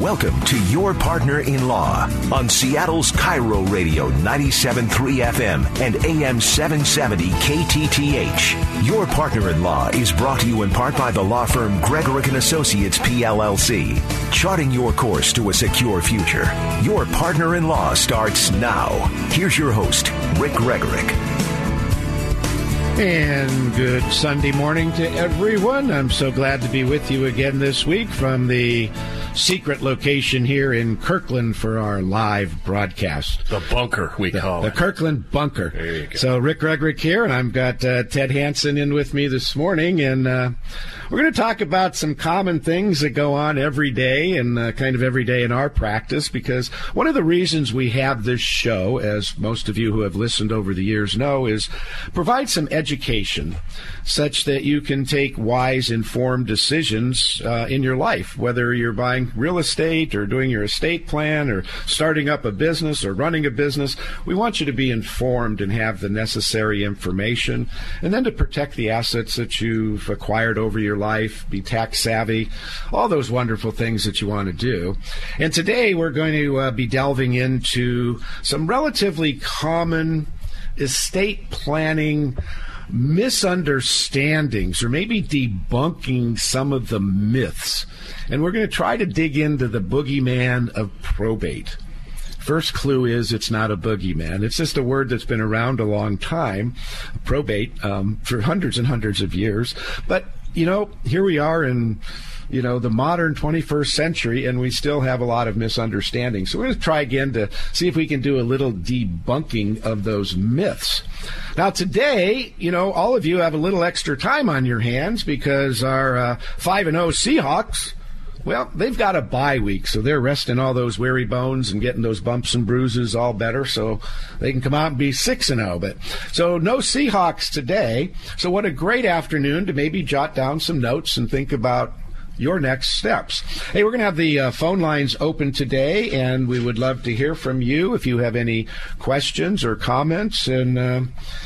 Welcome to Your Partner in Law on Seattle's KIRO Radio 97.3 FM and AM 770 KTTH. Your Partner in Law is brought to you in part by the law firm Gregorek and Associates PLLC, charting your course to a secure future. Your Partner in Law starts now. Here's your host, Rick Gregorek. And good Sunday morning to everyone. I'm so glad to be with you again this week from the secret location here in Kirkland for our live broadcast. The bunker, we the, call the it. The Kirkland bunker. There you go. So Rick Gregorek here, and I've got uh, Ted Hanson in with me this morning, and uh, we're going to talk about some common things that go on every day and uh, kind of every day in our practice, because one of the reasons we have this show, as most of you who have listened over the years know, is provide some education such that you can take wise, informed decisions uh, in your life, whether you're buying real estate or doing your estate plan or starting up a business or running a business. We want you to be informed and have the necessary information, and then to protect the assets that you've acquired over your life, be tax savvy, all those wonderful things that you want to do. And today we're going to uh, be delving into some relatively common estate planning misunderstandings or maybe debunking some of the myths. And we're going to try to dig into the boogeyman of probate. First clue is it's not a boogeyman. It's just a word that's been around a long time, probate, um, for hundreds and hundreds of years. But, you know, here we are in you know, the modern 21st century, and we still have a lot of misunderstandings. So we're going to try again to see if we can do a little debunking of those myths. Now, today, you know, all of you have a little extra time on your hands because our uh, 5 and 0 Seahawks. Well, they've got a bye week, so they're resting all those weary bones and getting those bumps and bruises all better, so they can come out and be six and zero. But so no Seahawks today. So what a great afternoon to maybe jot down some notes and think about your next steps. Hey, we're going to have the uh, phone lines open today, and we would love to hear from you if you have any questions or comments. And uh,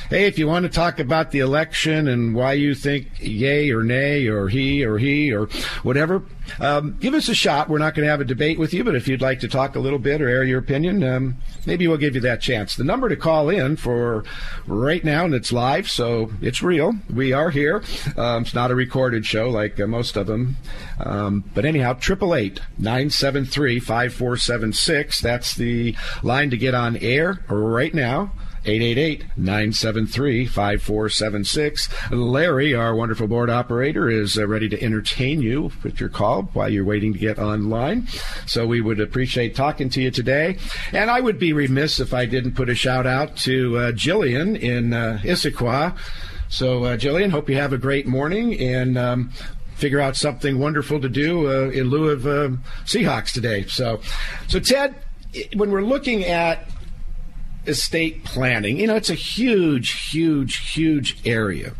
hey, if you want to talk about the election and why you think yay or nay or he or he or whatever, um, give us a shot. We're not going to have a debate with you, but if you'd like to talk a little bit or air your opinion, um, maybe we'll give you that chance. The number to call in for right now, and it's live, so it's real. We are here. Um, it's not a recorded show like uh, most of them. Um, but anyhow, 888 973 5476. That's the line to get on air right now. 888-973-5476. Larry, our wonderful board operator, is uh, ready to entertain you with your call while you're waiting to get online. So we would appreciate talking to you today. And I would be remiss if I didn't put a shout out to uh, Jillian in uh, Issaquah. So, uh, Jillian, hope you have a great morning and um, figure out something wonderful to do uh, in lieu of uh, Seahawks today. So, so Ted, when we're looking at estate planning, you know, it's a huge, huge, huge area.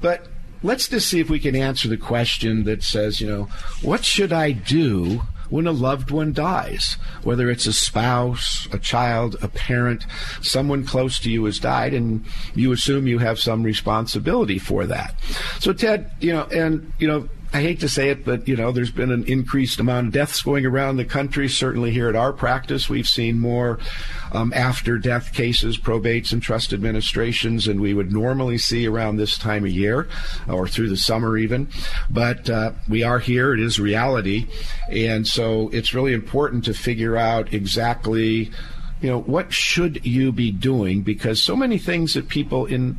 But let's just see if we can answer the question that says, you know, what should I do when a loved one dies, whether it's a spouse, a child, a parent, someone close to you has died, and you assume you have some responsibility for that. So, Ted, you know, and, you know, I hate to say it, but you know, there's been an increased amount of deaths going around the country. Certainly here at our practice, we've seen more um, after death cases, probates, and trust administrations than we would normally see around this time of year or through the summer even. But uh, we are here; it is reality, and so it's really important to figure out exactly, you know, what should you be doing because so many things that people in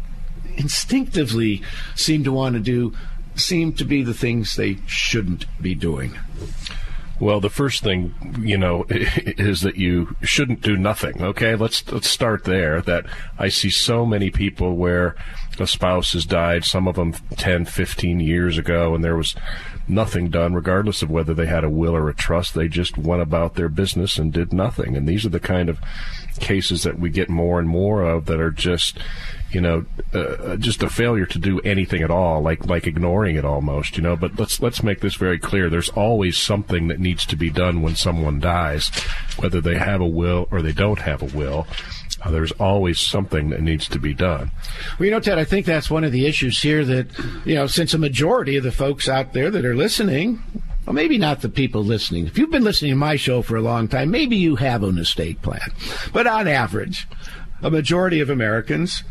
instinctively seem to want to do seem to be the things they shouldn't be doing? Well, the first thing, you know, is that you shouldn't do nothing. Okay, let's let's start there. That I see so many people where a spouse has died, some of them 10, 15 years ago, and there was nothing done, regardless of whether they had a will or a trust. They just went about their business and did nothing. And these are the kind of cases that we get more and more of that are just, you know, uh, uh, just a failure to do anything at all, like like ignoring it almost, you know. But let's let's make this very clear. There's always something that needs to be done when someone dies, whether they have a will or they don't have a will. Uh, there's always something that needs to be done. Well, you know, Ted, I think that's one of the issues here that, you know, since a majority of the folks out there that are listening, well, maybe not the people listening. If you've been listening to my show for a long time, maybe you have an estate plan. But on average, a majority of Americans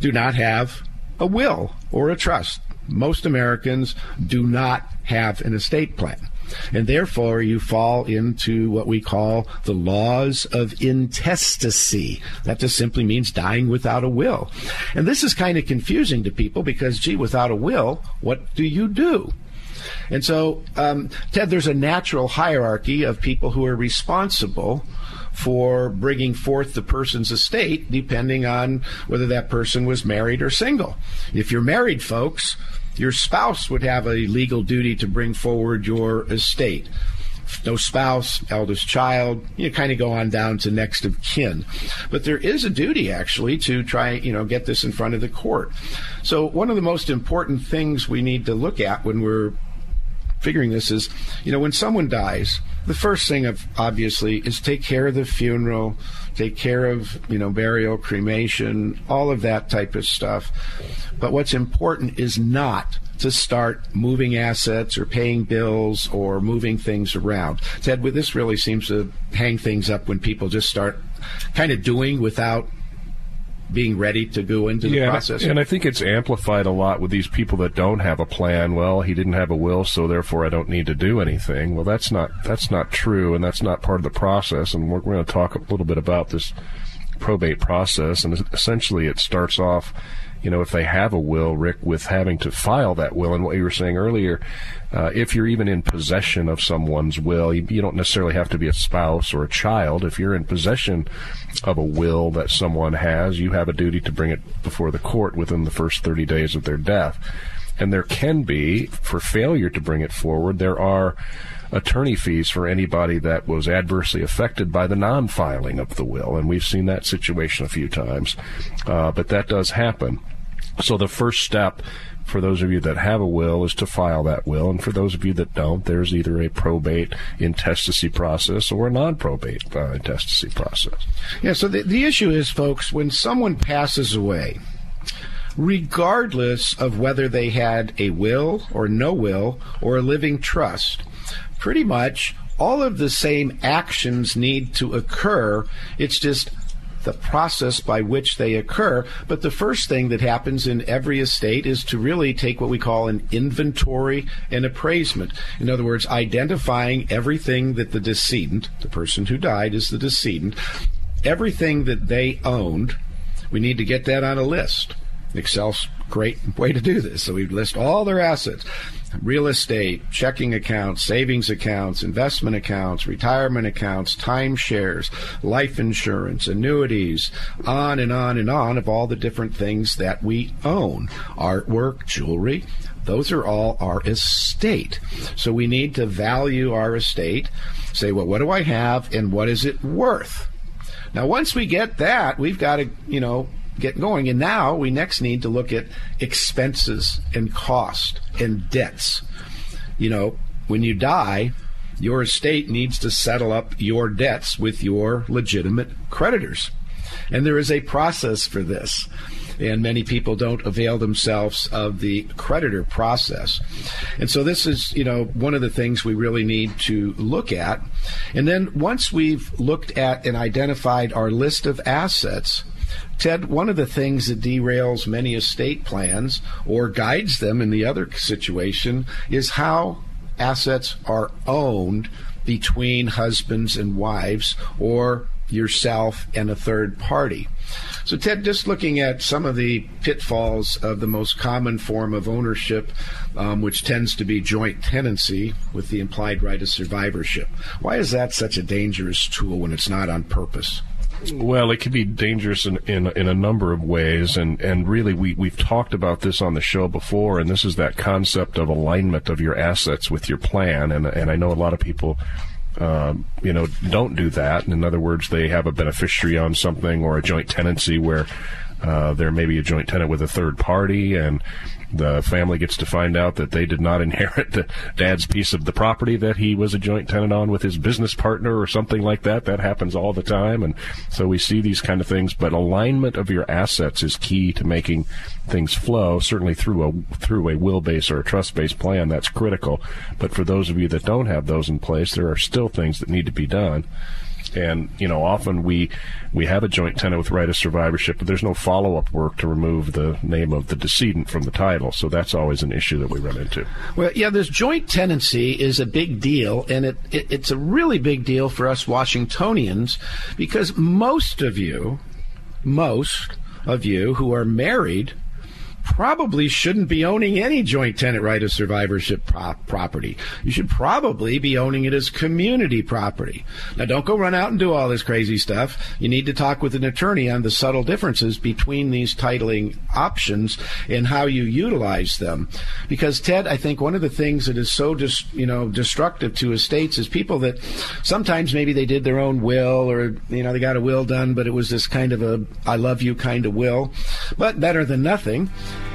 do not have a will or a trust. Most Americans do not have an estate plan. And therefore, you fall into what we call the laws of intestacy. That just simply means dying without a will. And this is kind of confusing to people because, gee, without a will, what do you do? And so, um, Ted, there's a natural hierarchy of people who are responsible for bringing forth the person's estate, depending on whether that person was married or single. If you're married, folks, your spouse would have a legal duty to bring forward your estate. No spouse, eldest child, you kind of go on down to next of kin. But there is a duty actually to try, you know, get this in front of the court. So one of the most important things we need to look at when we're figuring this is, you know, when someone dies, the first thing of obviously is take care of the funeral, take care of, you know, burial, cremation, all of that type of stuff. But what's important is not to start moving assets or paying bills or moving things around. Ted, this really seems to hang things up when people just start kind of doing without being ready to go into the yeah, process. And I think it's amplified a lot with these people that don't have a plan. Well, he didn't have a will, so therefore I don't need to do anything. Well, that's not that's not true, and that's not part of the process. And we're, we're going to talk a little bit about this probate process. And essentially, it starts off you know, if they have a will, Rick, with having to file that will. And what you were saying earlier, uh, if you're even in possession of someone's will, you, you, don't necessarily have to be a spouse or a child. If you're in possession of a will that someone has, you have a duty to bring it before the court within the first 30 days of their death. And there can be, for failure to bring it forward, there are attorney fees for anybody that was adversely affected by the non filing of the will. And we've seen that situation a few times. Uh, but that does happen. So the first step for those of you that have a will is to file that will, and for those of you that don't, there's either a probate intestacy process or a non-probate uh, intestacy process. Yeah. So the, the issue is, folks, when someone passes away, regardless of whether they had a will or no will or a living trust, pretty much all of the same actions need to occur. It's just the process by which they occur. But the first thing that happens in every estate is to really take what we call an inventory and appraisement. In other words, identifying everything that the decedent, the person who died is the decedent, everything that they owned. We need to get that on a list. Excel's great way to do this. So we list all their assets real estate, checking accounts, savings accounts, investment accounts, retirement accounts, timeshares, life insurance, annuities, on and on and on of all the different things that we own artwork, jewelry. Those are all our estate. So we need to value our estate, say, well, what do I have and what is it worth? Now, once we get that, we've got to, you know, get going. And now we next need to look at expenses and cost and debts. You know, when you die, your estate needs to settle up your debts with your legitimate creditors. And there is a process for this. And many people don't avail themselves of the creditor process. And so this is, you know, one of the things we really need to look at. And then once we've looked at and identified our list of assets, Ted, one of the things that derails many estate plans or guides them in the other situation is how assets are owned between husbands and wives or yourself and a third party. So, Ted, just looking at some of the pitfalls of the most common form of ownership, um, which tends to be joint tenancy with the implied right of survivorship. Why is that such a dangerous tool when it's not on purpose? Well, it can be dangerous in, in, in a number of ways, and, and really we, we've talked about this on the show before, and this is that concept of alignment of your assets with your plan, and and I know a lot of people um, you know, don't do that. In other words, they have a beneficiary on something or a joint tenancy where uh, there may be a joint tenant with a third party, and the family gets to find out that they did not inherit the dad's piece of the property that he was a joint tenant on with his business partner or something like that. That happens all the time. And so we see these kind of things, but alignment of your assets is key to making things flow, certainly through a, through a will based or a trust based plan. That's critical. But for those of you that don't have those in place, there are still things that need to be done and you know often we we have a joint tenant with right of survivorship, but there's no follow up work to remove the name of the decedent from the title. So that's always an issue that we run into. Well, yeah, this joint tenancy is a big deal, and it, it it's a really big deal for us Washingtonians because most of you, most of you who are married probably shouldn't be owning any joint tenant right of survivorship pro- property. You should probably be owning it as community property. Now, don't go run out and do all this crazy stuff. You need to talk with an attorney on the subtle differences between these titling options and how you utilize them. Because Ted, I think one of the things that is so just you know destructive to estates is people that sometimes maybe they did their own will or you know they got a will done, but it was this kind of a I love you kind of will, but better than nothing.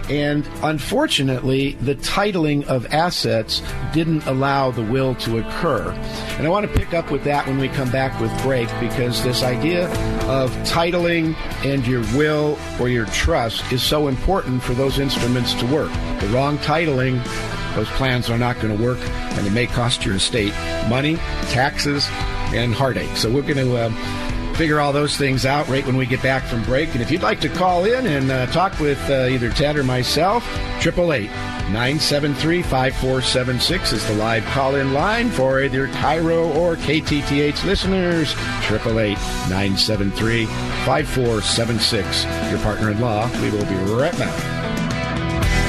And unfortunately, the titling of assets didn't allow the will to occur. And I want to pick up with that when we come back with break because this idea of titling and your will or your trust is so important for those instruments to work. The wrong titling those plans are not going to work, and it may cost your estate money, taxes, and heartache. So we're going to uh, figure all those things out right when we get back from break. And if you'd like to call in and uh, talk with uh, either Ted or myself, 888 973 5476 is the live call in line for either KIRO or KTTH listeners. 888 973 5476. Your partner in law. We will be right back.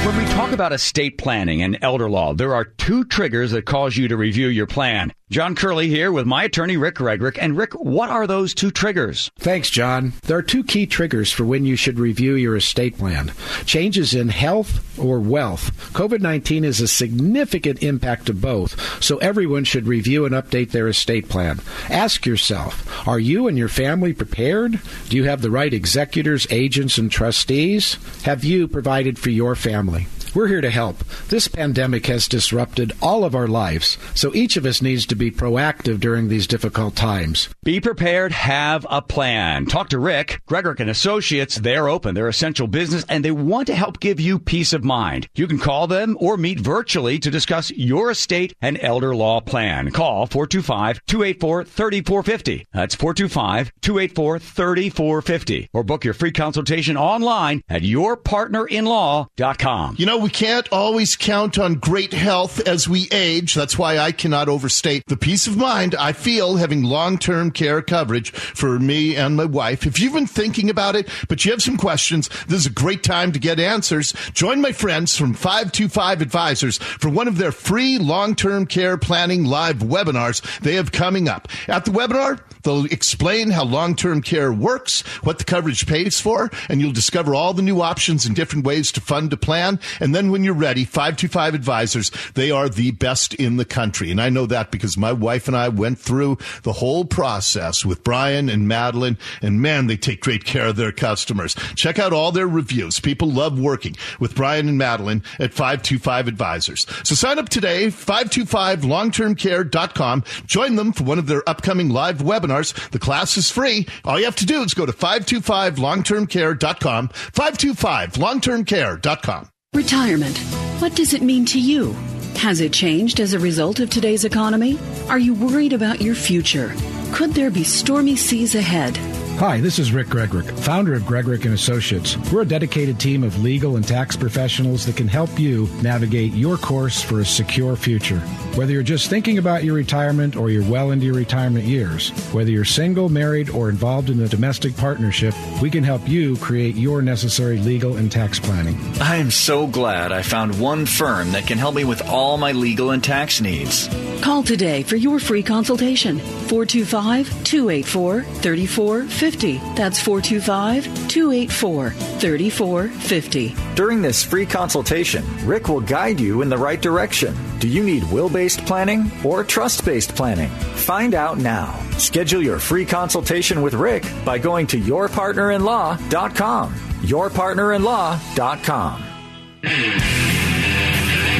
When we talk about estate planning and elder law, there are two triggers that cause you to review your plan. John Curley here with my attorney, Rick Gregorek. And Rick, what are those two triggers? Thanks, John. There are two key triggers for when you should review your estate plan changes in health or wealth. COVID 19 is a significant impact to both, so everyone should review and update their estate plan. Ask yourself Are you and your family prepared? Do you have the right executors, agents, and trustees? Have you provided for your family? We're here to help. This pandemic has disrupted all of our lives, so each of us needs to be proactive during these difficult times. Be prepared, have a plan. Talk to Rick, Gregorek and Associates. They're open, they're essential business, and they want to help give you peace of mind. You can call them or meet virtually to discuss your estate and elder law plan. Call 425-284-3450. That's 425-284-3450. Or book your free consultation online at yourpartnerinlaw.com. You know, we can't always count on great health as we age. That's why I cannot overstate the peace of mind I feel having long term care coverage for me and my wife. If you've been thinking about it, but you have some questions, this is a great time to get answers. Join my friends from 525 Advisors for one of their free long term care planning live webinars they have coming up. At the webinar, They'll explain how long term care works, what the coverage pays for, and you'll discover all the new options and different ways to fund a plan. And then when you're ready, 525 Advisors, they are the best in the country. And I know that because my wife and I went through the whole process with Brian and Madeline, and man, they take great care of their customers. Check out all their reviews. People love working with Brian and Madeline at 525 Advisors. So sign up today, 525longtermcare.com. Join them for one of their upcoming live webinars. The class is free. All you have to do is go to 525longtermcare.com, 525longtermcare.com. Retirement. What does it mean to you? Has it changed as a result of today's economy? Are you worried about your future? Could there be stormy seas ahead? Hi, this is Rick Gregorek, founder of Gregorek and Associates. We're a dedicated team of legal and tax professionals that can help you navigate your course for a secure future. Whether you're just thinking about your retirement or you're well into your retirement years, whether you're single, married, or involved in a domestic partnership, we can help you create your necessary legal and tax planning. I am so glad I found one firm that can help me with all my legal and tax needs. Call today for your free consultation. 425 284 3450 3450. That's 425 284 3450. During this free consultation, Rick will guide you in the right direction. Do you need will based planning or trust based planning? Find out now. Schedule your free consultation with Rick by going to yourpartnerinlaw.com. Yourpartnerinlaw.com.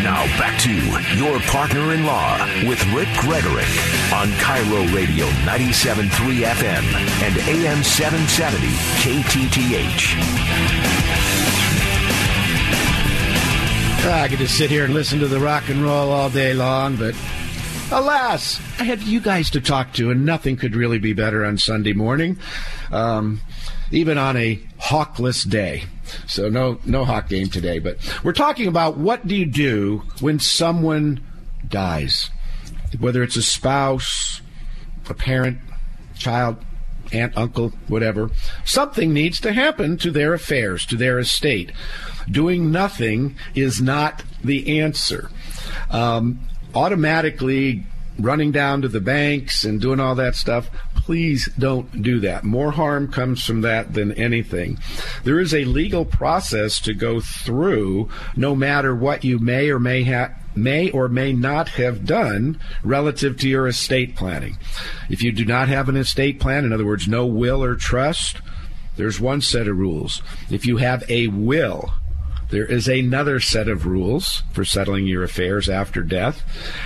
Now back to Your Partner in Law with Rick Gregorek on KIRO Radio 97.3 FM and AM 770 KTTH. I could just sit here and listen to the rock and roll all day long, but alas, I had you guys to talk to, and nothing could really be better on Sunday morning, um, even on a hawkless day. So no no hawk game today, but we're talking about what do you do when someone dies, whether it's a spouse, a parent, child, aunt, uncle, whatever. Something needs to happen to their affairs, to their estate. Doing nothing is not the answer. Um, automatically running down to the banks and doing all that stuff, please don't do that. More harm comes from that than anything. There is a legal process to go through no matter what you may or may have may or may not have done relative to your estate planning. If you do not have an estate plan, in other words, no will or trust, there's one set of rules. If you have a will, there is another set of rules for settling your affairs after death.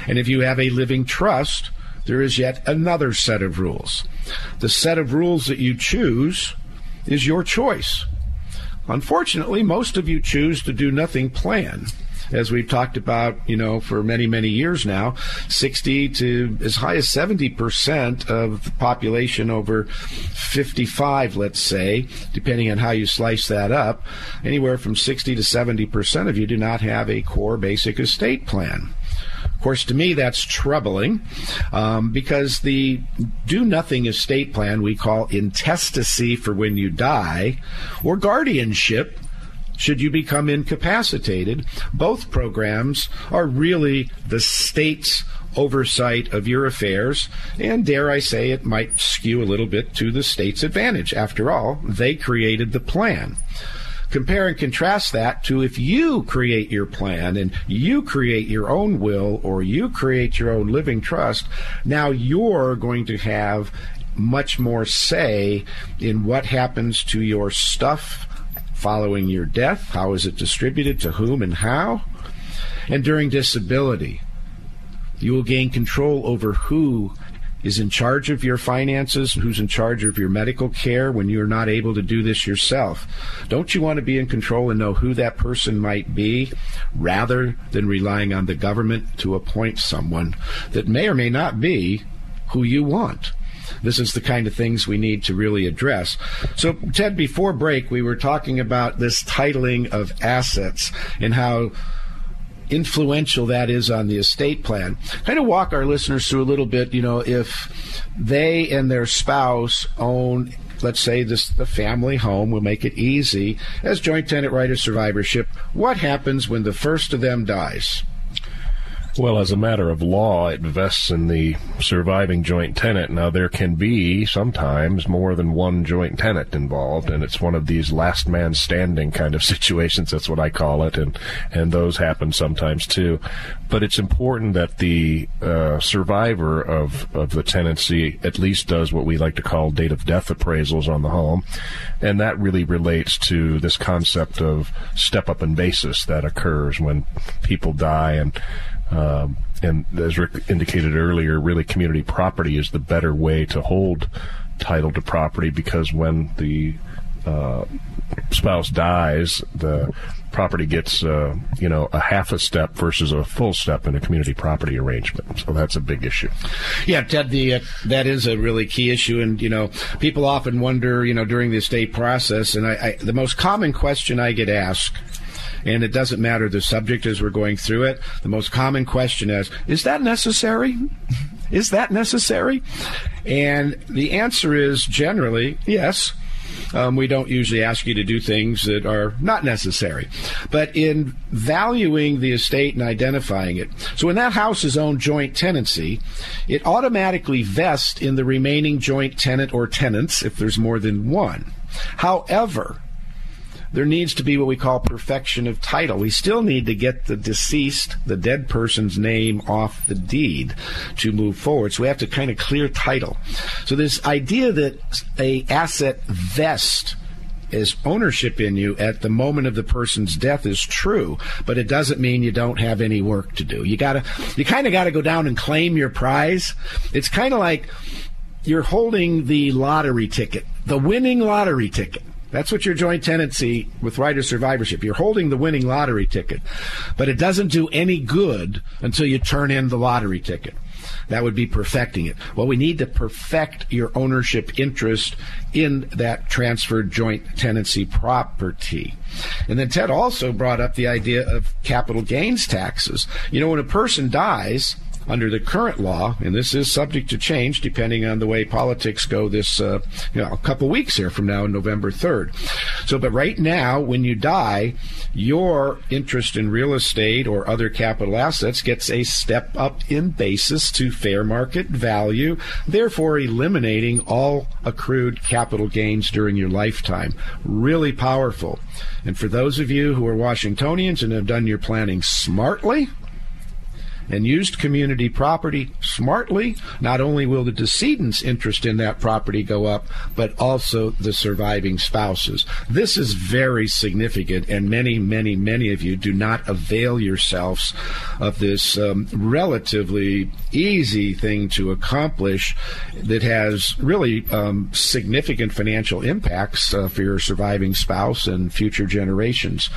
And if you have a living trust, there is yet another set of rules. The set of rules that you choose is your choice. Unfortunately, most of you choose to do nothing plan as we've talked about, you know, for many, many years now, 60 to as high as 70% of the population over 55, let's say, depending on how you slice that up, anywhere from 60 to 70% of you do not have a core basic estate plan. Of course, to me, that's troubling um, because the do nothing estate plan we call intestacy for when you die or guardianship should you become incapacitated. Both programs are really the state's oversight of your affairs, and dare I say, it might skew a little bit to the state's advantage. After all, they created the plan. Compare and contrast that to if you create your plan and you create your own will or you create your own living trust, now you're going to have much more say in what happens to your stuff following your death? How is it distributed? To whom and how? And during disability, you will gain control over who is in charge of your finances, who's in charge of your medical care when you're not able to do this yourself. Don't you want to be in control and know who that person might be rather than relying on the government to appoint someone that may or may not be who you want? This is the kind of things we need to really address. So, Ted, before break, we were talking about this titling of assets and how influential that is on the estate plan. Kind of walk our listeners through a little bit, you know, if they and their spouse own let's say this the family home will make it easy as joint tenant right of survivorship what happens when the first of them dies well, as a matter of law, it vests in the surviving joint tenant. Now, there can be sometimes more than one joint tenant involved, and it's one of these last man standing kind of situations. That's what I call it, and and those happen sometimes too. But it's important that the uh, survivor of of the tenancy at least does what we like to call date of death appraisals on the home, and that really relates to this concept of step up in basis that occurs when people die and um, and as Rick indicated earlier, really community property is the better way to hold title to property because when the uh, spouse dies, the property gets uh, you know a half a step versus a full step in a community property arrangement. So that's a big issue. Yeah, Ted, the uh, that is a really key issue, and you know people often wonder, you know, during the estate process, and I, I, the most common question I get asked and it doesn't matter the subject as we're going through it. The most common question is, is that necessary? Is that necessary? And the answer is generally yes. um, we don't usually ask you to do things that are not necessary. But in valuing the estate and identifying it, so when that house is owned joint tenancy, it automatically vests in the remaining joint tenant or tenants if there's more than one. However, there needs to be what we call perfection of title. We still need to get the deceased, the dead person's name off the deed to move forward. So we have to kind of clear title. So this idea that a asset vest is ownership in you at the moment of the person's death is true, but it doesn't mean you don't have any work to do. You gotta, you kind of got to go down and claim your prize. It's kind of like you're holding the lottery ticket, the winning lottery ticket. That's what your joint tenancy with right of survivorship. You're holding the winning lottery ticket, but it doesn't do any good until you turn in the lottery ticket. That would be perfecting it. Well, we need to perfect your ownership interest in that transferred joint tenancy property. And then Ted also brought up the idea of capital gains taxes. You know, when a person dies, under the current law, and this is subject to change depending on the way politics go this, uh, you know, a couple weeks here from now, November 3rd. So, but right now, when you die, your interest in real estate or other capital assets gets a step up in basis to fair market value, therefore eliminating all accrued capital gains during your lifetime. Really powerful. And for those of you who are Washingtonians and have done your planning smartly, and used community property smartly, not only will the decedent's interest in that property go up, but also the surviving spouses. This is very significant, and many, many, many of you do not avail yourselves of this um, relatively easy thing to accomplish that has really um, significant financial impacts uh, for your surviving spouse and future generations.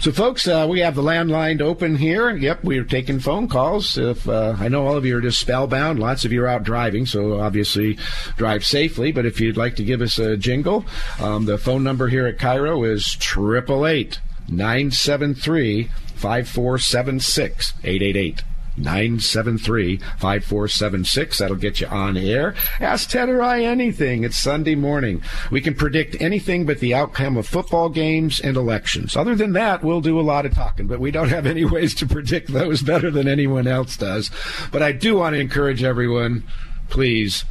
So, folks, uh, we have the landline open here. Yep, we are taking phone calls calls. If uh, I know all of you are just spellbound, lots of you are out driving, so obviously drive safely. But if you'd like to give us a jingle, um, the phone number here at KIRO is triple eight nine seven three five four seven six eight eight eight. 973 5476. That'll get you on air. Ask Ted or I anything. It's Sunday morning. We can predict anything but the outcome of football games and elections. Other than that, we'll do a lot of talking, but we don't have any ways to predict those better than anyone else does. But I do want to encourage everyone, please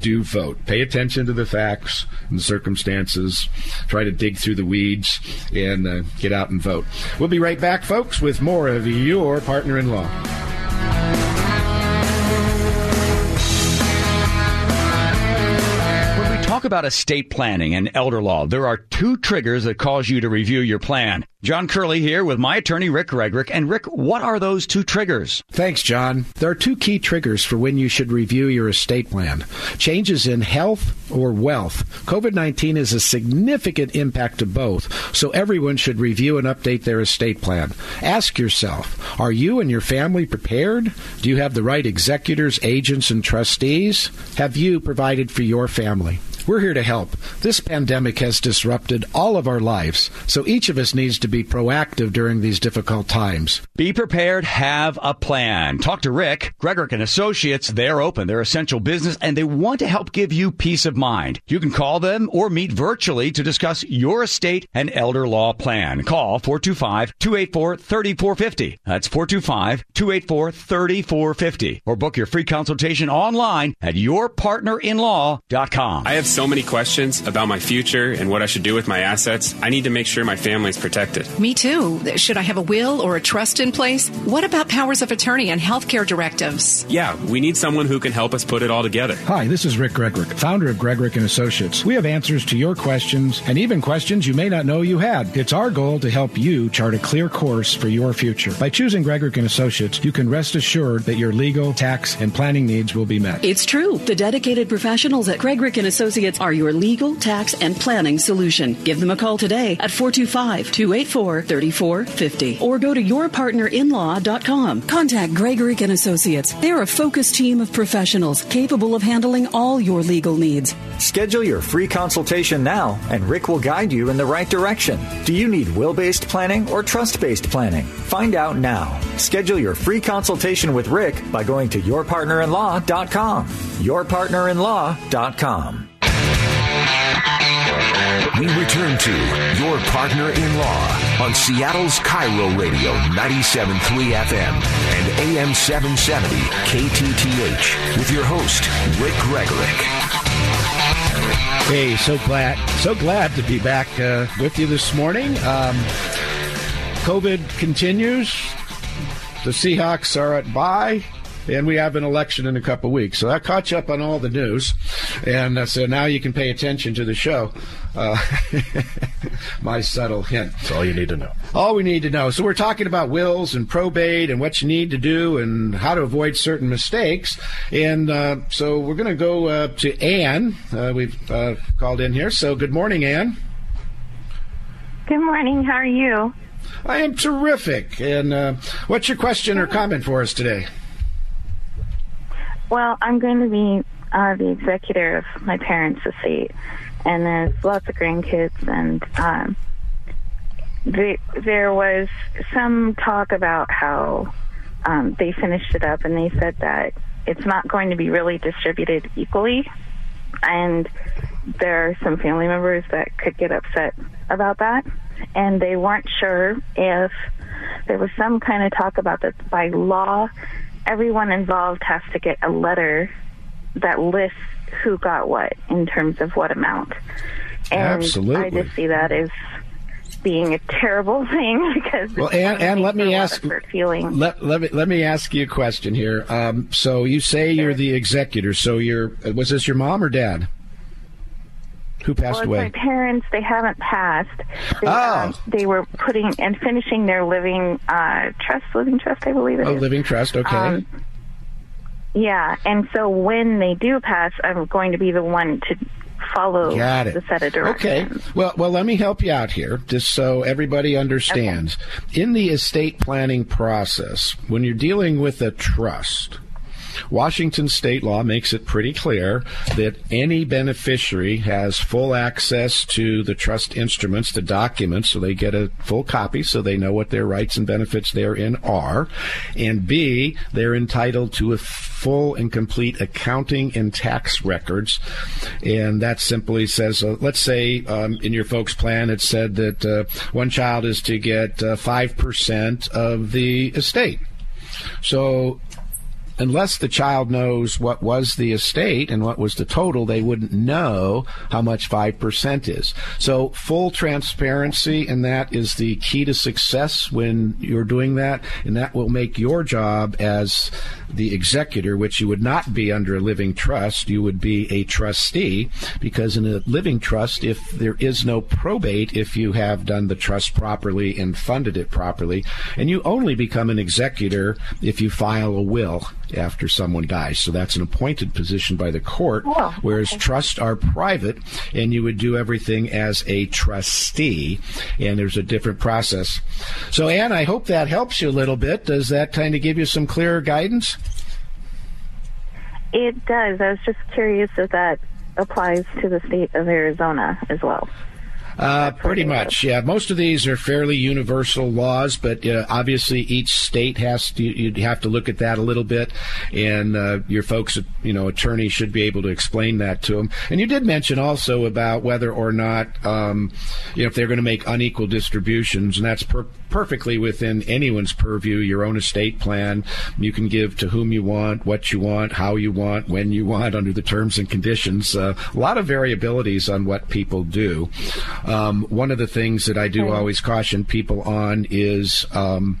do vote. Pay attention to the facts and the circumstances. Try to dig through the weeds and uh, get out and vote. We'll be right back, folks, with more of your partner in law. Talk about estate planning and elder law, there are two triggers that cause you to review your plan. John Curley here with my attorney, Rick Gregorek. And Rick, what are those two triggers? Thanks, John. There are two key triggers for when you should review your estate plan changes in health or wealth. COVID 19 is a significant impact to both, so everyone should review and update their estate plan. Ask yourself are you and your family prepared? Do you have the right executors, agents, and trustees? Have you provided for your family? We're here to help. This pandemic has disrupted all of our lives, so each of us needs to be proactive during these difficult times. Be prepared, have a plan. Talk to Rick, Gregorek and Associates. They're open, they're essential business, and they want to help give you peace of mind. You can call them or meet virtually to discuss your estate and elder law plan. Call 425-284-3450. That's 425-284-3450. Or book your free consultation online at yourpartnerinlaw.com. I have so many questions about my future and what I should do with my assets. I need to make sure my family is protected. Me too. Should I have a will or a trust in place? What about powers of attorney and healthcare directives? Yeah, we need someone who can help us put it all together. Hi, this is Rick Gregorek, founder of Gregorek and Associates. We have answers to your questions and even questions you may not know you had. It's our goal to help you chart a clear course for your future. By choosing Gregorek and Associates, you can rest assured that your legal, tax, and planning needs will be met. It's true. The dedicated professionals at Gregorek and Associates are your legal, tax, and planning solution. Give them a call today at 425 284 3450 or go to yourpartnerinlaw.com. Contact Gregorek and Associates. They're a focused team of professionals capable of handling all your legal needs. Schedule your free consultation now, and Rick will guide you in the right direction. Do you need will based planning or trust based planning? Find out now. Schedule your free consultation with Rick by going to yourpartnerinlaw.com. Yourpartnerinlaw.com. We return to Your Partner in Law on Seattle's KIRO Radio 97.3 FM and AM 770 KTTH with your host, Rick Gregorek. Hey, so glad, so glad to be back uh, with you this morning. Um, COVID continues. The Seahawks are at bye and we have an election in a couple weeks. So I caught you up on all the news, and uh, so now you can pay attention to the show. Uh, my subtle hint. That's all you need to know. All we need to know. So we're talking about wills and probate and what you need to do and how to avoid certain mistakes. And uh, so we're going to go uh, to Anne. Uh, we've uh, called in here. So good morning, Anne. Good morning. How are you? I am terrific. And uh, what's your question or comment for us today? Well, I'm going to be uh, the executor of my parents' estate, and there's lots of grandkids, and um, the, there was some talk about how um, they finished it up, and they said that it's not going to be really distributed equally, and there are some family members that could get upset about that, and they weren't sure if there was some kind of talk about that by law everyone involved has to get a letter that lists who got what in terms of what amount. And Absolutely. I just see that as being a terrible thing because well, and, and let me ask feeling. Let, let me let me ask you a question here. Um, so you say you're the executor. So you're was this your mom or dad? Who passed well, away? My parents. They haven't passed. They, oh. They were putting and finishing their living uh, trust, living trust, I believe it oh, is. living trust. Okay. Um, yeah, and so when they do pass, I'm going to be the one to follow Got it. the set of directions. Okay. Well, well, let me help you out here, just so everybody understands. Okay. In the estate planning process, when you're dealing with a trust, Washington state law makes it pretty clear that any beneficiary has full access to the trust instruments, the documents, so they get a full copy so they know what their rights and benefits therein are. And B, they're entitled to a full and complete accounting and tax records. And that simply says, uh, let's say um, in your folks' plan, it said that uh, one child is to get uh, 5% of the estate. So unless the child knows what was the estate and what was the total, they wouldn't know how much 5% is. So full transparency, and that is the key to success when you're doing that, and that will make your job as the executor, which you would not be under a living trust, you would be a trustee, because in a living trust, if there is no probate, if you have done the trust properly and funded it properly, and you only become an executor if you file a will after someone dies. So that's an appointed position by the court, oh, whereas okay. trusts are private, and you would do everything as a trustee, and there's a different process. So, Anne, I hope that helps you a little bit. Does that kind of give you some clearer guidance? It does. I was just curious if that applies to the state of Arizona as well. Uh, pretty much, yeah. Most of these are fairly universal laws, but uh, obviously each state has to. You have to look at that a little bit, and uh, your folks, you know, attorney should be able to explain that to them. And you did mention also about whether or not, um, you know, if they're going to make unequal distributions, and that's per- perfectly within anyone's purview. Your own estate plan, you can give to whom you want, what you want, how you want, when you want, under the terms and conditions. Uh, a lot of variabilities on what people do. Um, one of the things that I do always caution people on is. Um,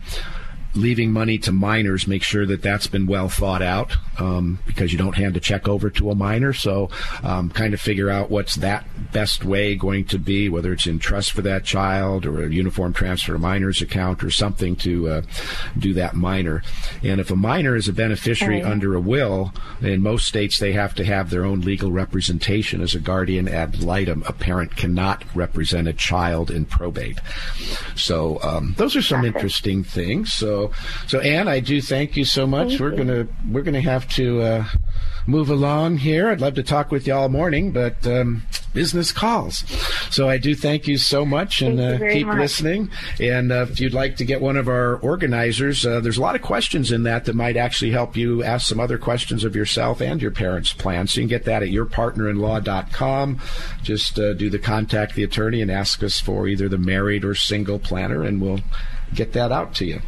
leaving money to minors, make sure that that's been well thought out um, because you don't hand a check over to a minor. So, um, kind of figure out what's that best way going to be, whether it's in trust for that child or a uniform transfer to minor's account or something to uh, do that minor. And if a minor is a beneficiary Right. under a will, in most states they have to have their own legal representation as a guardian ad litem. A parent cannot represent a child in probate. So um, those are some interesting things. So, so Anne, I do thank you so much. Thank we're you. gonna we're gonna have to uh, move along here. I'd love to talk with you all morning, but um, business calls. So I do thank you so much and uh, keep much. listening. And uh, if you'd like to get one of our organizers, uh, there's a lot of questions in that that might actually help you ask some other questions of yourself and your parents' plan. So you can get that at yourpartnerinlaw.com. Just uh, do the contact the attorney and ask us for either the married or single planner, and we'll get that out to you.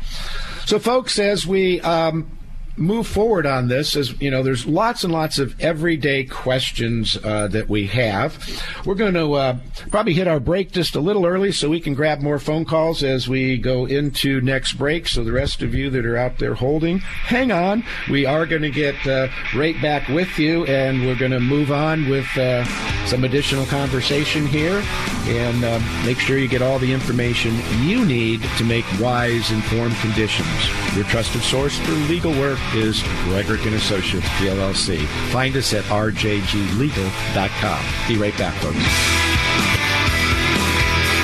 So, folks, as we um, move forward on this as you know there's lots and lots of everyday questions uh, that we have. We're going to uh, probably hit our break just a little early so we can grab more phone calls as we go into next break so the rest of you that are out there holding. Hang on. We are going to get uh, right back with you and we're going to move on with uh, some additional conversation here and uh, make sure you get all the information you need to make wise informed conditions. Your trusted source for legal work is Gregorek and Associates PLLC. Find us at rjglegal.com. Be right back, folks.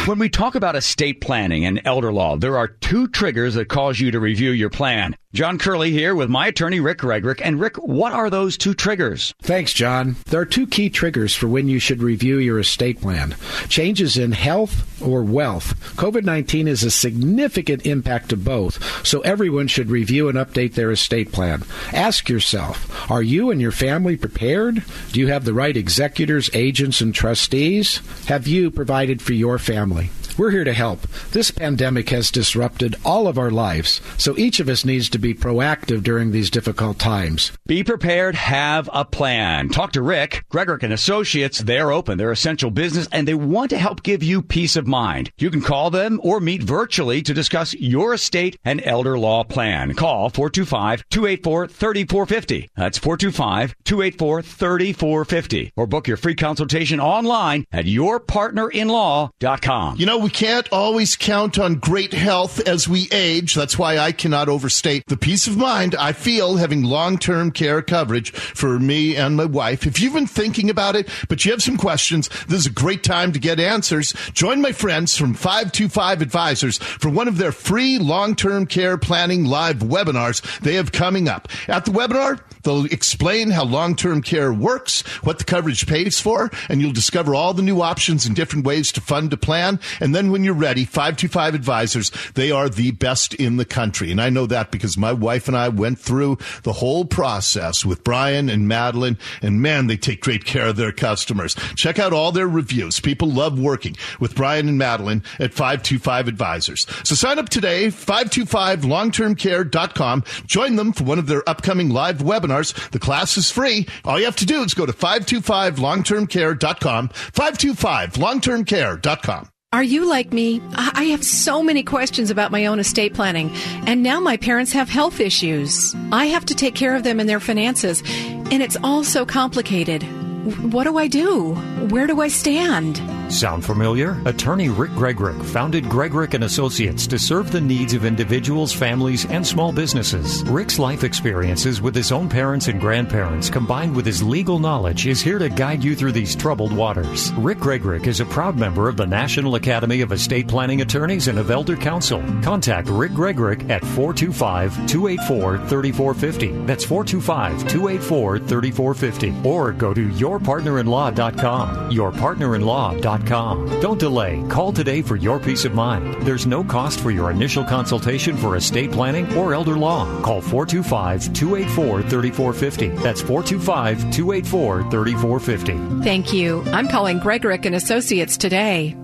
When we talk about estate planning and elder law, there are two triggers that cause you to review your plan. John Curley here with my attorney, Rick Gregorek. And Rick, what are those two triggers? Thanks, John. There are two key triggers for when you should review your estate plan changes in health or wealth. COVID 19 is a significant impact to both, so everyone should review and update their estate plan. Ask yourself Are you and your family prepared? Do you have the right executors, agents, and trustees? Have you provided for your family? We're here to help. This pandemic has disrupted all of our lives, so each of us needs to be proactive during these difficult times. Be prepared, have a plan. Talk to Rick, Gregorek and Associates. They're open, they're essential business, and they want to help give you peace of mind. You can call them or meet virtually to discuss your estate and elder law plan. Call 425-284-3450. That's 425-284-3450. Or book your free consultation online at yourpartnerinlaw.com. You know, we can't always count on great health as we age. That's why I cannot overstate the peace of mind I feel having long term care coverage for me and my wife. If you've been thinking about it, but you have some questions, this is a great time to get answers. Join my friends from 525 Advisors for one of their free long term care planning live webinars they have coming up. At the webinar, They'll explain how long term care works, what the coverage pays for, and you'll discover all the new options and different ways to fund a plan. And then when you're ready, 525 Advisors, they are the best in the country. And I know that because my wife and I went through the whole process with Brian and Madeline, and man, they take great care of their customers. Check out all their reviews. People love working with Brian and Madeline at 525 Advisors. So sign up today, 525longtermcare.com. Join them for one of their upcoming live webinars. The class is free. All you have to do is go to 525longtermcare.com, 525longtermcare.com. Are you like me? I have so many questions about my own estate planning, and now my parents have health issues. I have to take care of them and their finances, and it's all so complicated. What do I do? Where do I stand? Sound familiar? Attorney Rick Gregorek founded Gregorek and Associates to serve the needs of individuals, families, and small businesses. Rick's life experiences with his own parents and grandparents combined with his legal knowledge is here to guide you through these troubled waters. Rick Gregorek is a proud member of the National Academy of Estate Planning Attorneys and of Elder Counsel. Contact Rick Gregorek at 425-284-3450. That's 425-284-3450. Or go to yourpartnerinlaw.com. Yourpartnerinlaw.com. Don't delay. Call today for your peace of mind. There's no cost for your initial consultation for estate planning or elder law. Call 425 284 3450. That's 425 284 3450. Thank you. I'm calling Gregorek and Associates today.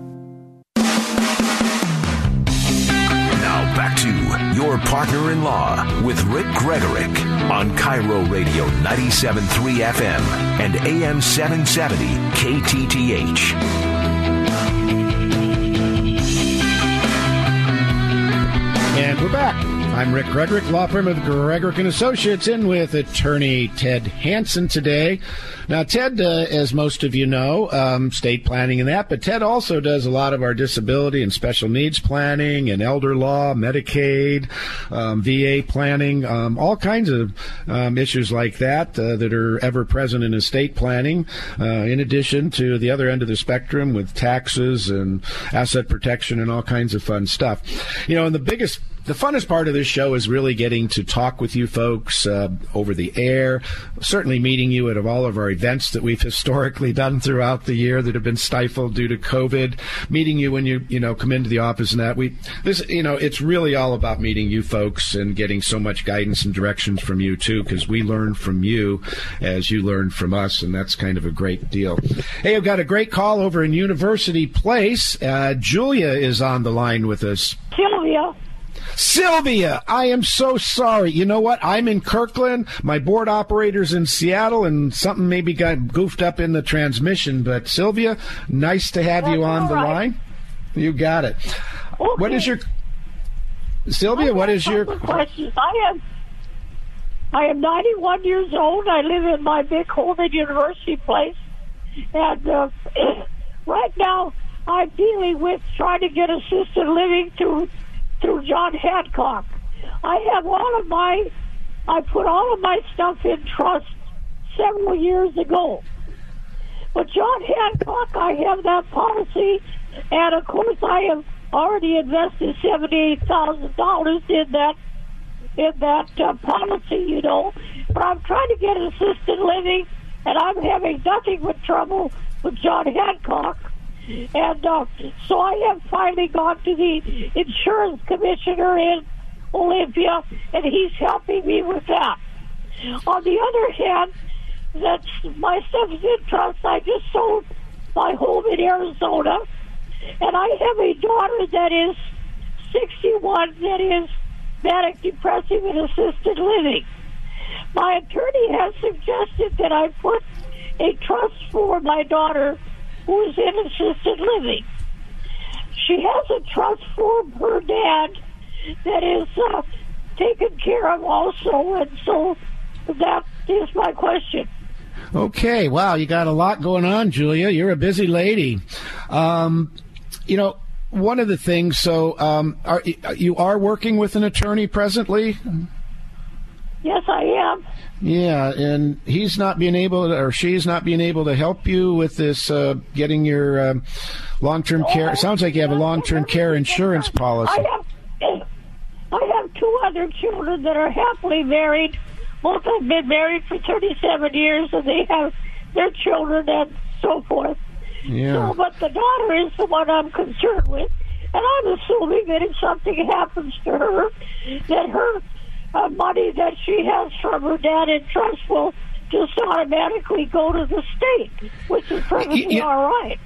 Now back to Your Partner in Law with Rick Gregorek on KIRO Radio 97.3 FM and AM 770 KTTH. And we're back. I'm Rick Gregorek, law firm of Gregorek and Associates, in with attorney Ted Hanson today. Now, Ted, uh, as most of you know, um, state planning and that, but Ted also does a lot of our disability and special needs planning and elder law, Medicaid, um, VA planning, um, all kinds of um, issues like that uh, that are ever present in estate planning. Uh, in addition to the other end of the spectrum with taxes and asset protection and all kinds of fun stuff. You know, and the biggest the funnest part of this show is really getting to talk with you folks uh, over the air. Certainly meeting you at all of our events that we've historically done throughout the year that have been stifled due to COVID. Meeting you when you you know come into the office and that we this you know it's really all about meeting you folks and getting so much guidance and directions from you too because we learn from you as you learn from us and that's kind of a great deal. Hey, I've got a great call over in University Place. Uh, Julia is on the line with us. Sylvia. Sylvia, I am so sorry. You know what? I'm in Kirkland. My board operator's in Seattle, and something maybe got goofed up in the transmission. But Sylvia, nice to have That's you on the right. line. You got it. What is your Sylvia? What is your questions? I am. I am 91 years old. I live in my big home at University Place, and uh, right now I'm dealing with trying to get assisted living through through John Hancock. I have all of my. I put all of my stuff in trust several years ago. But John Hancock, I have that policy, and of course I have already invested seventy-eight thousand dollars in that in that uh, policy, you know. But I'm trying to get assisted living, and I'm having nothing but trouble with John Hancock. And uh, so I have finally gone to the insurance commissioner in Olympia, and he's helping me with that. On the other hand, that's my in trust. I just sold my home in Arizona, and I have a daughter that is 61 that is manic depressive and assisted living. My attorney has suggested that I put a trust for my daughter who is in assisted living. She has a trust for her dad that is uh, taken care of also, and so that is my question. Okay, wow, you got a lot going on, Julia. You're a busy lady. Um, you know, one of the things. So, um, are you are working with an attorney presently? Yes, I am. Yeah, and he's not being able, to, or she's not being able to help you with this uh, getting your um, long-term care. It sounds like you have a long-term care insurance policy. I have, I have two other children that are happily married. Both have been married for 37 years, and they have their children and so forth. Yeah. So, but the daughter is the one I'm concerned with, and I'm assuming that if something happens to her, that her uh, money that she has from her dad in trust will just automatically go to the state, which is perfectly Y- y- all right.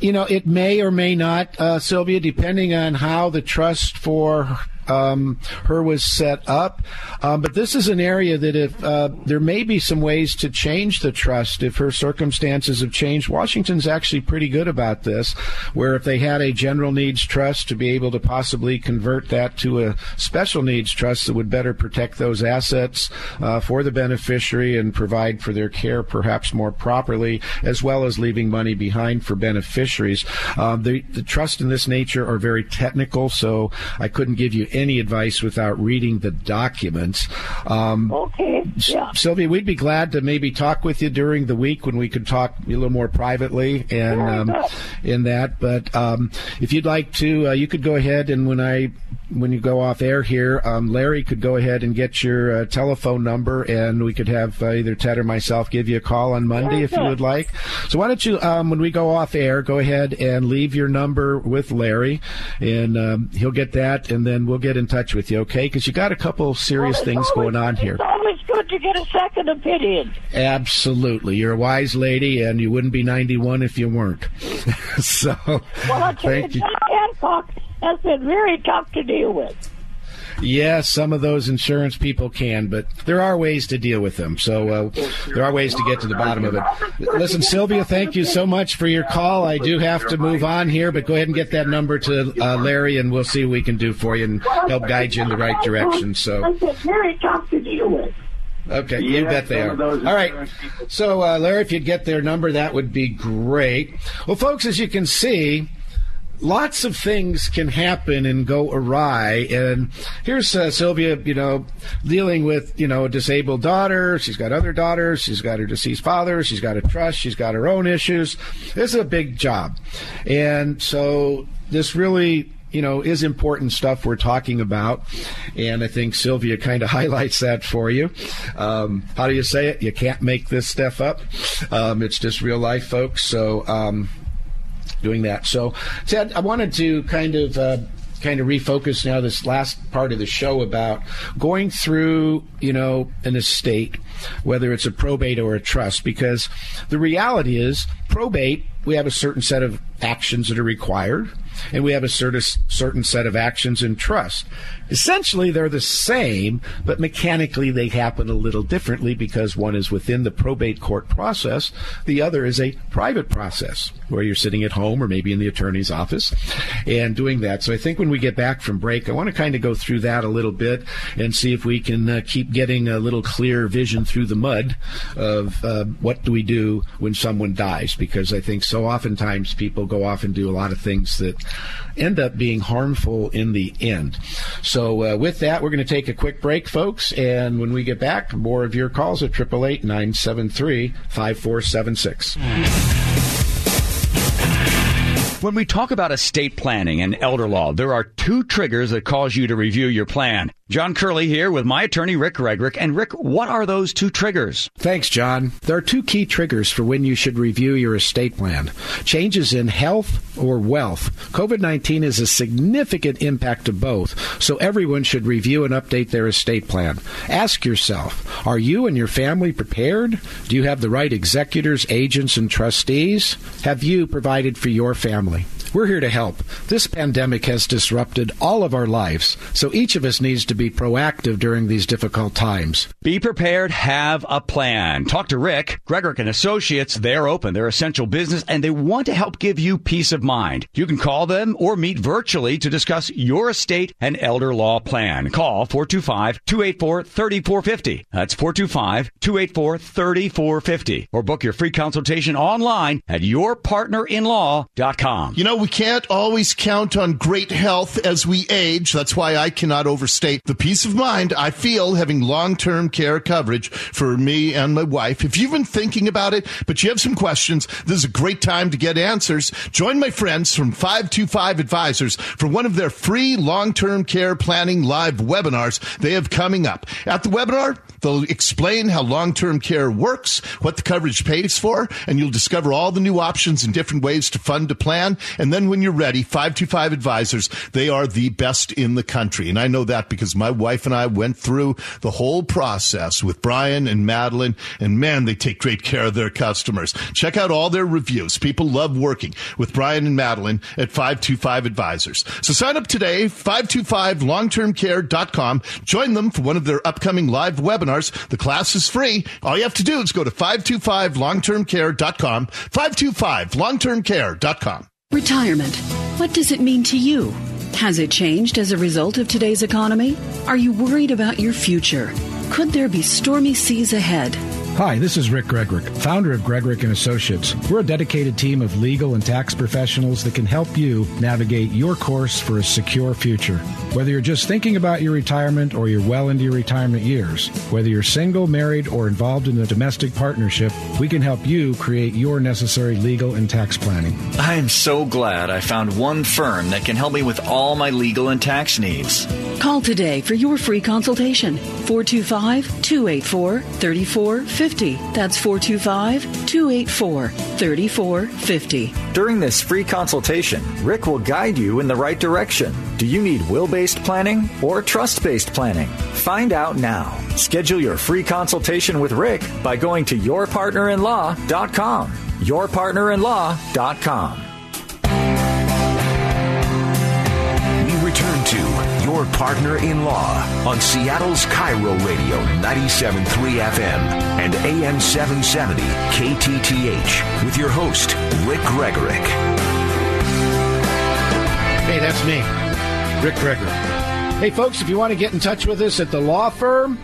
You know, it may or may not, uh, Sylvia, depending on how the trust for um, her was set up. Um, but this is an area that if uh, there may be some ways to change the trust if her circumstances have changed. Washington's actually pretty good about this, where if they had a general needs trust to be able to possibly convert that to a special needs trust that would better protect those assets uh, for the beneficiary and provide for their care perhaps more properly, as well as leaving money behind for beneficiaries. Um, the, the trust in this nature are very technical, so I couldn't give you any advice without reading the documents. Um, okay. Yeah. Sylvia, we'd be glad to maybe talk with you during the week when we could talk a little more privately and um, in that. But um, if you'd like to, uh, you could go ahead and when I when you go off air here, um, Larry could go ahead and get your uh, telephone number, and we could have uh, either Ted or myself give you a call on Monday if you would like. So why don't you, um, when we go off air, go ahead and leave your number with Larry, and um, he'll get that, and then we'll get in touch with you, okay? Because you got a couple serious things going on here. It's always good to get a second opinion. Absolutely. You're a wise lady, and you wouldn't be 91 if you weren't. so, Well, I'll tell you, thank you. John Hancock has been very tough to deal with. Yes, some of those insurance people can, but there are ways to deal with them. So uh, there are ways to get to the bottom of it. Listen, Sylvia, thank you so much for your call. I do have to move on here, but go ahead and get that number to uh, Larry, and we'll see what we can do for you and help guide you in the right direction. So. Has been very tough to deal with. Okay, you bet they are. All right. So, uh, Larry, if you'd get their number, that would be great. Well, folks, as you can see, lots of things can happen and go awry. And here's uh, Sylvia, you know, dealing with, you know, a disabled daughter. She's got other daughters. She's got her deceased father. She's got a trust. She's got her own issues. This is a big job. And so this really you know, is important stuff we're talking about. And I think Sylvia kind of highlights that for you. Um, how do you say it? You can't make this stuff up. Um, it's just real life, folks. So, um, doing that. So, Ted, I wanted to kind of uh, kind of refocus now this last part of the show about going through, you know, an estate, whether it's a probate or a trust, because the reality is probate, we have a certain set of actions that are required, and we have a certain set of actions in trust. Essentially, they're the same, but mechanically they happen a little differently because one is within the probate court process, the other is a private process where you're sitting at home or maybe in the attorney's office and doing that. So I think when we get back from break, I want to kind of go through that a little bit and see if we can uh, keep getting a little clear vision through the mud of uh, what do we do when someone dies because I think so oftentimes people go off and do a lot of things that end up being harmful in the end. So, uh, with that, we're going to take a quick break, folks. And when we get back, more of your calls at 888 973 5476. When we talk about estate planning and elder law, there are two triggers that cause you to review your plan. John Curley here with my attorney, Rick Gregorek. And Rick, what are those two triggers? Thanks, John. There are two key triggers for when you should review your estate plan changes in health or wealth. COVID 19 is a significant impact to both, so everyone should review and update their estate plan. Ask yourself Are you and your family prepared? Do you have the right executors, agents, and trustees? Have you provided for your family? We're here to help. This pandemic has disrupted all of our lives, so each of us needs to be proactive during these difficult times. Be prepared, have a plan. Talk to Rick, Gregorek and Associates. They're open, they're essential business, and they want to help give you peace of mind. You can call them or meet virtually to discuss your estate and elder law plan. Call 425-284-3450. That's 425-284-3450. Or book your free consultation online at yourpartnerinlaw.com. You know, we can't always count on great health as we age. That's why I cannot overstate the peace of mind I feel having long-term care coverage for me and my wife. If you've been thinking about it, but you have some questions, this is a great time to get answers. Join my friends from 525 Advisors for one of their free long-term care planning live webinars they have coming up. At the webinar, They'll explain how long-term care works, what the coverage pays for, and you'll discover all the new options and different ways to fund a plan. And then when you're ready, 525 Advisors, they are the best in the country. And I know that because my wife and I went through the whole process with Brian and Madeline, and man, they take great care of their customers. Check out all their reviews. People love working with Brian and Madeline at 525 Advisors. So sign up today, 525longtermcare.com. Join them for one of their upcoming live webinars. The class is free. All you have to do is go to 525longtermcare.com, 525longtermcare.com. Retirement. What does it mean to you? Has it changed as a result of today's economy? Are you worried about your future? Could there be stormy seas ahead? Hi, this is Rick Gregorek, founder of Gregorek and Associates. We're a dedicated team of legal and tax professionals that can help you navigate your course for a secure future. Whether you're just thinking about your retirement or you're well into your retirement years, whether you're single, married, or involved in a domestic partnership, we can help you create your necessary legal and tax planning. I am so glad I found one firm that can help me with all my legal and tax needs. Call today for your free consultation. 425 284 3450. That's 425 284 3450. During this free consultation, Rick will guide you in the right direction. Do you need will based planning or trust based planning? Find out now. Schedule your free consultation with Rick by going to yourpartnerinlaw.com. Yourpartnerinlaw.com. Your Partner in Law on Seattle's KIRO Radio 97.3 FM and AM 770 KTTH with your host, Rick Gregorek. Hey, that's me, Rick Gregorek. Hey, folks, if you want to get in touch with us at the law firm,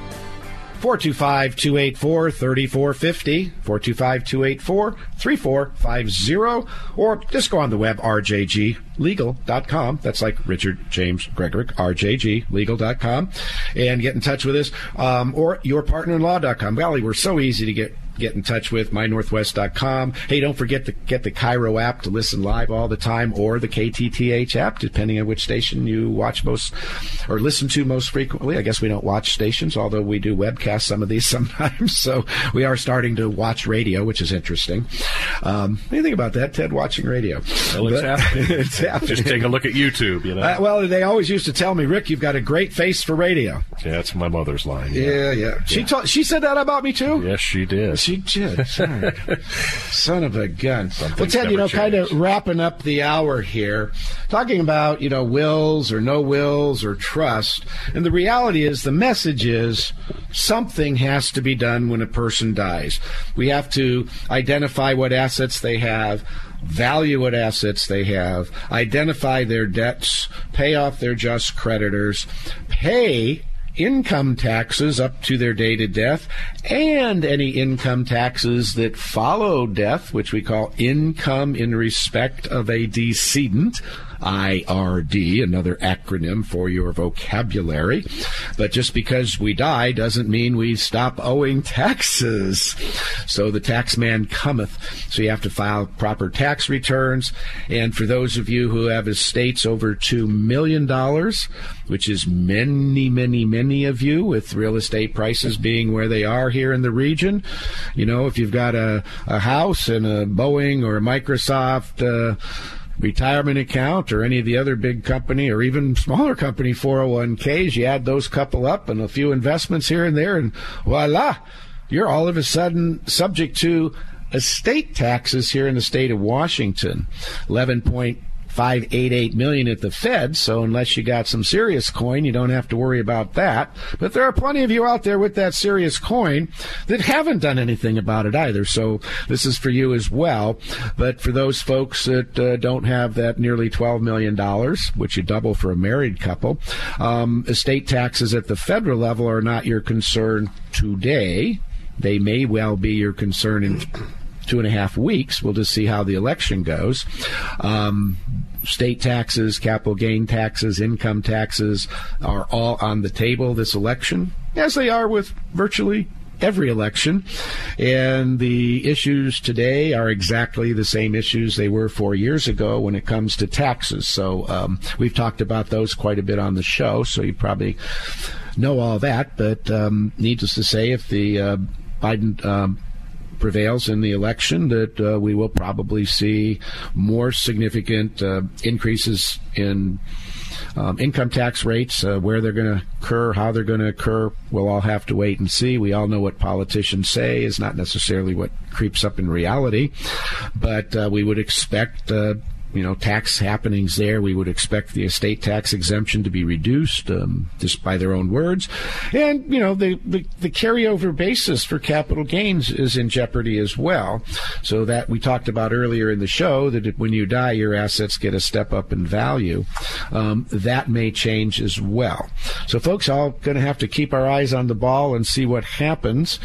425 284 3450, 425 284 3450, or just go on the web, rjglegal.com. That's like Richard James Gregorek, rjglegal.com, and get in touch with us, um, or yourpartnerinlaw.com. Golly, we're so easy to get get in touch with, mynorthwest.com. Hey, don't forget to get the KIRO app to listen live all the time or the KTTH app, depending on which station you watch most or listen to most frequently. I guess we don't watch stations, although we do webcast some of these sometimes. So we are starting to watch radio, which is interesting. Um, anything about that, Ted, watching radio? Well, it's But- happening. it's happening. Just take a look at YouTube. You know. Uh, well, they always used to tell me, Rick, you've got a great face for radio. yeah, that's my mother's line. Yeah, yeah. She told, she said that about me too. Yes, she did. She did. Son, of a gun. well, Ted, you know, never kind of wrapping up the hour here, talking about you know wills or no wills or trust, and the reality is the message is something has to be done when a person dies. We have to identify what assets they have. Value what assets they have, identify their debts, pay off their just creditors, pay income taxes up to their date of death and any income taxes that follow death, which we call income in respect of a decedent. IRD, another acronym for your vocabulary. But just because we die doesn't mean we stop owing taxes. So the tax man cometh. So you have to file proper tax returns. And for those of you who have estates over $2 million, which is many, many, many of you with real estate prices being where they are here in the region, you know, if you've got a, a house and a Boeing or a Microsoft, uh, retirement account or any of the other big company or even smaller company 401ks, you add those couple up and a few investments here and there, and voila, you're all of a sudden subject to estate taxes here in the state of Washington. 11.588 million at the Fed, so unless you got some serious coin, you don't have to worry about that. But there are plenty of you out there with that serious coin that haven't done anything about it either. So this is for you as well. But for those folks that uh, don't have that nearly $12 million, which you double for a married couple, um, estate taxes at the federal level are not your concern today. They may well be your concern in two and a half weeks. We'll just see how the election goes. Um, state taxes, capital gain taxes, income taxes are all on the table this election, as they are with virtually every election. And the issues today are exactly the same issues they were four years ago when it comes to taxes. So um, we've talked about those quite a bit on the show, so you probably know all that. But um, needless to say, if the uh, Biden um, prevails in the election, that uh, we will probably see more significant uh, increases in um, income tax rates, uh, where they're going to occur, how they're going to occur. We'll all have to wait and see. We all know what politicians say is not necessarily what creeps up in reality, but uh, we would expect. You know, tax happenings there. We would expect the estate tax exemption to be reduced, um, just by their own words. And, you know, the, the, the carryover basis for capital gains is in jeopardy as well. So that we talked about earlier in the show that when you die, your assets get a step up in value. Um, that may change as well. So folks, all going to have to keep our eyes on the ball and see what happens.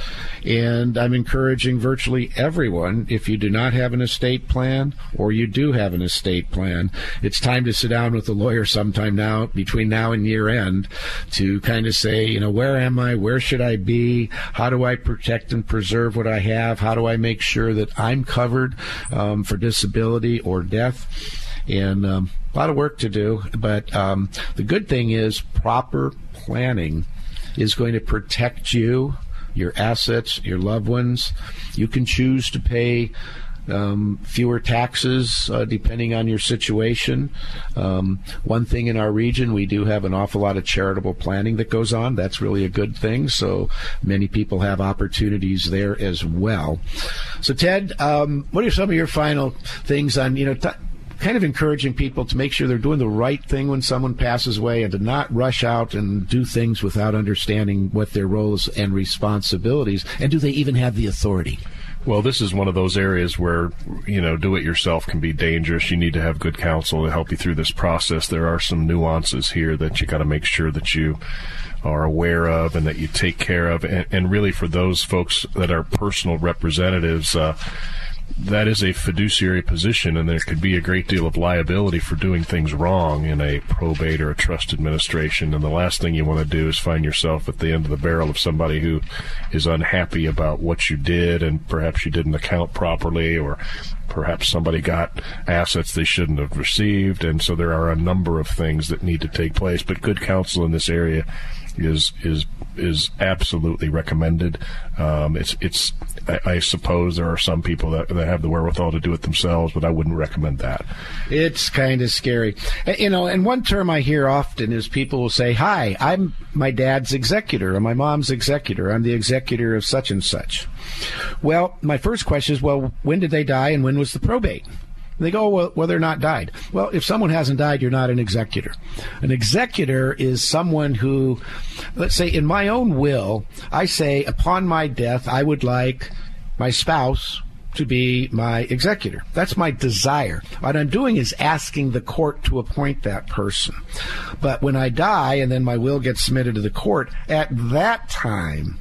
And I'm encouraging virtually everyone, if you do not have an estate plan or you do have an estate plan, it's time to sit down with a lawyer sometime now, between now and year end, to kind of say, you know, where am I? Where should I be? How do I protect and preserve what I have? How do I make sure that I'm covered um, for disability or death? And um, a lot of work to do, but um, the good thing is proper planning is going to protect you, your assets, your loved ones. You can choose to pay um, fewer taxes uh, depending on your situation. Um, one thing in our region, we do have an awful lot of charitable planning that goes on. That's really a good thing. So many people have opportunities there as well. So, Ted, um, what are some of your final things on, you know, t- kind of encouraging people to make sure they're doing the right thing when someone passes away and to not rush out and do things without understanding what their roles and responsibilities and do they even have the authority? Well, this is one of those areas where, you know, do it yourself can be dangerous. You need to have good counsel to help you through this process. There are some nuances here that you got to make sure that you are aware of and that you take care of. And, and really, for those folks that are personal representatives, uh, that is a fiduciary position, and there could be a great deal of liability for doing things wrong in a probate or a trust administration. And the last thing you want to do is find yourself at the end of the barrel of somebody who is unhappy about what you did, and perhaps you didn't account properly, or perhaps somebody got assets they shouldn't have received. And so there are a number of things that need to take place. But good counsel in this area is is is absolutely recommended. Um, it's it's I, I, suppose there are some people that, that have the wherewithal to do it themselves, but I wouldn't recommend that. It's kind of scary, you know. And one term I hear often is people will say, "Hi, I'm my dad's executor or my mom's executor. I'm the executor of such and such." Well, my first question is, well, when did they die and when was the probate? They go, oh, well, well, they're not died. Well, if someone hasn't died, you're not an executor. An executor is someone who, let's say, in my own will, I say, upon my death, I would like my spouse to be my executor. That's my desire. What I'm doing is asking the court to appoint that person. But when I die and then my will gets submitted to the court, at that time,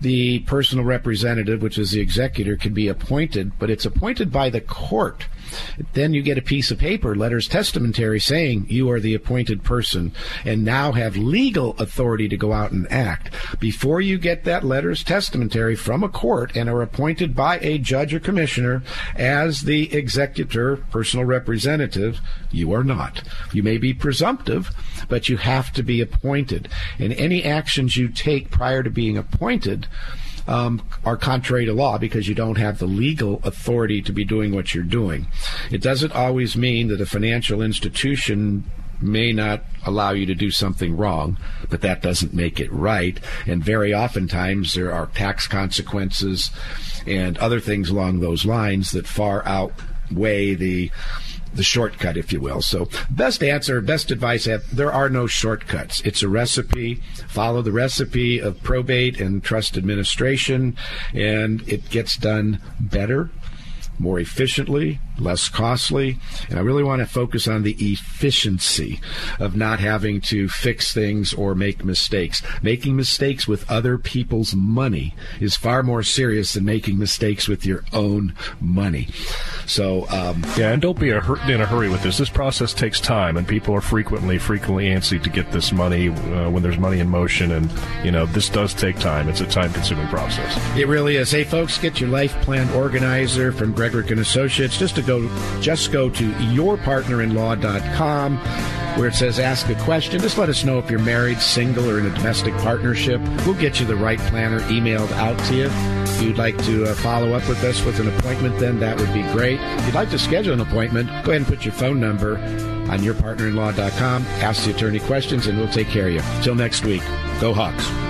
the personal representative, which is the executor, can be appointed, but it's appointed by the court. Then you get a piece of paper, letters testamentary, saying you are the appointed person and now have legal authority to go out and act. Before you get that letters testamentary from a court and are appointed by a judge or commissioner as the executor, personal representative, you are not. You may be presumptive, but you have to be appointed. And any actions you take prior to being appointed um, are contrary to law because you don't have the legal authority to be doing what you're doing. It doesn't always mean that a financial institution may not allow you to do something wrong, but that doesn't make it right. And very oftentimes there are tax consequences and other things along those lines that far outweigh the the shortcut, if you will. So, best answer, best advice eh, there are no shortcuts. It's a recipe. Follow the recipe of probate and trust administration, and it gets done better more efficiently, less costly. And I really want to focus on the efficiency of not having to fix things or make mistakes. Making mistakes with other people's money is far more serious than making mistakes with your own money. So, um, yeah, and don't be a hur- in a hurry with this. This process takes time, and people are frequently, frequently antsy to get this money uh, when there's money in motion. And, you know, this does take time. It's a time consuming process. It really is. Hey, folks, get your life plan organizer from Greg Gregorek and Associates, just to go just go to yourpartnerinlaw.com where it says ask a question. Just let us know if you're married, single, or in a domestic partnership. We'll get you the right planner emailed out to you. You'd like to uh, follow up with us with an appointment, then that would be great. If you'd like to schedule an appointment, go ahead and put your phone number on yourpartnerinlaw.com. Ask the attorney questions, and we'll take care of you. Till next week, go Hawks.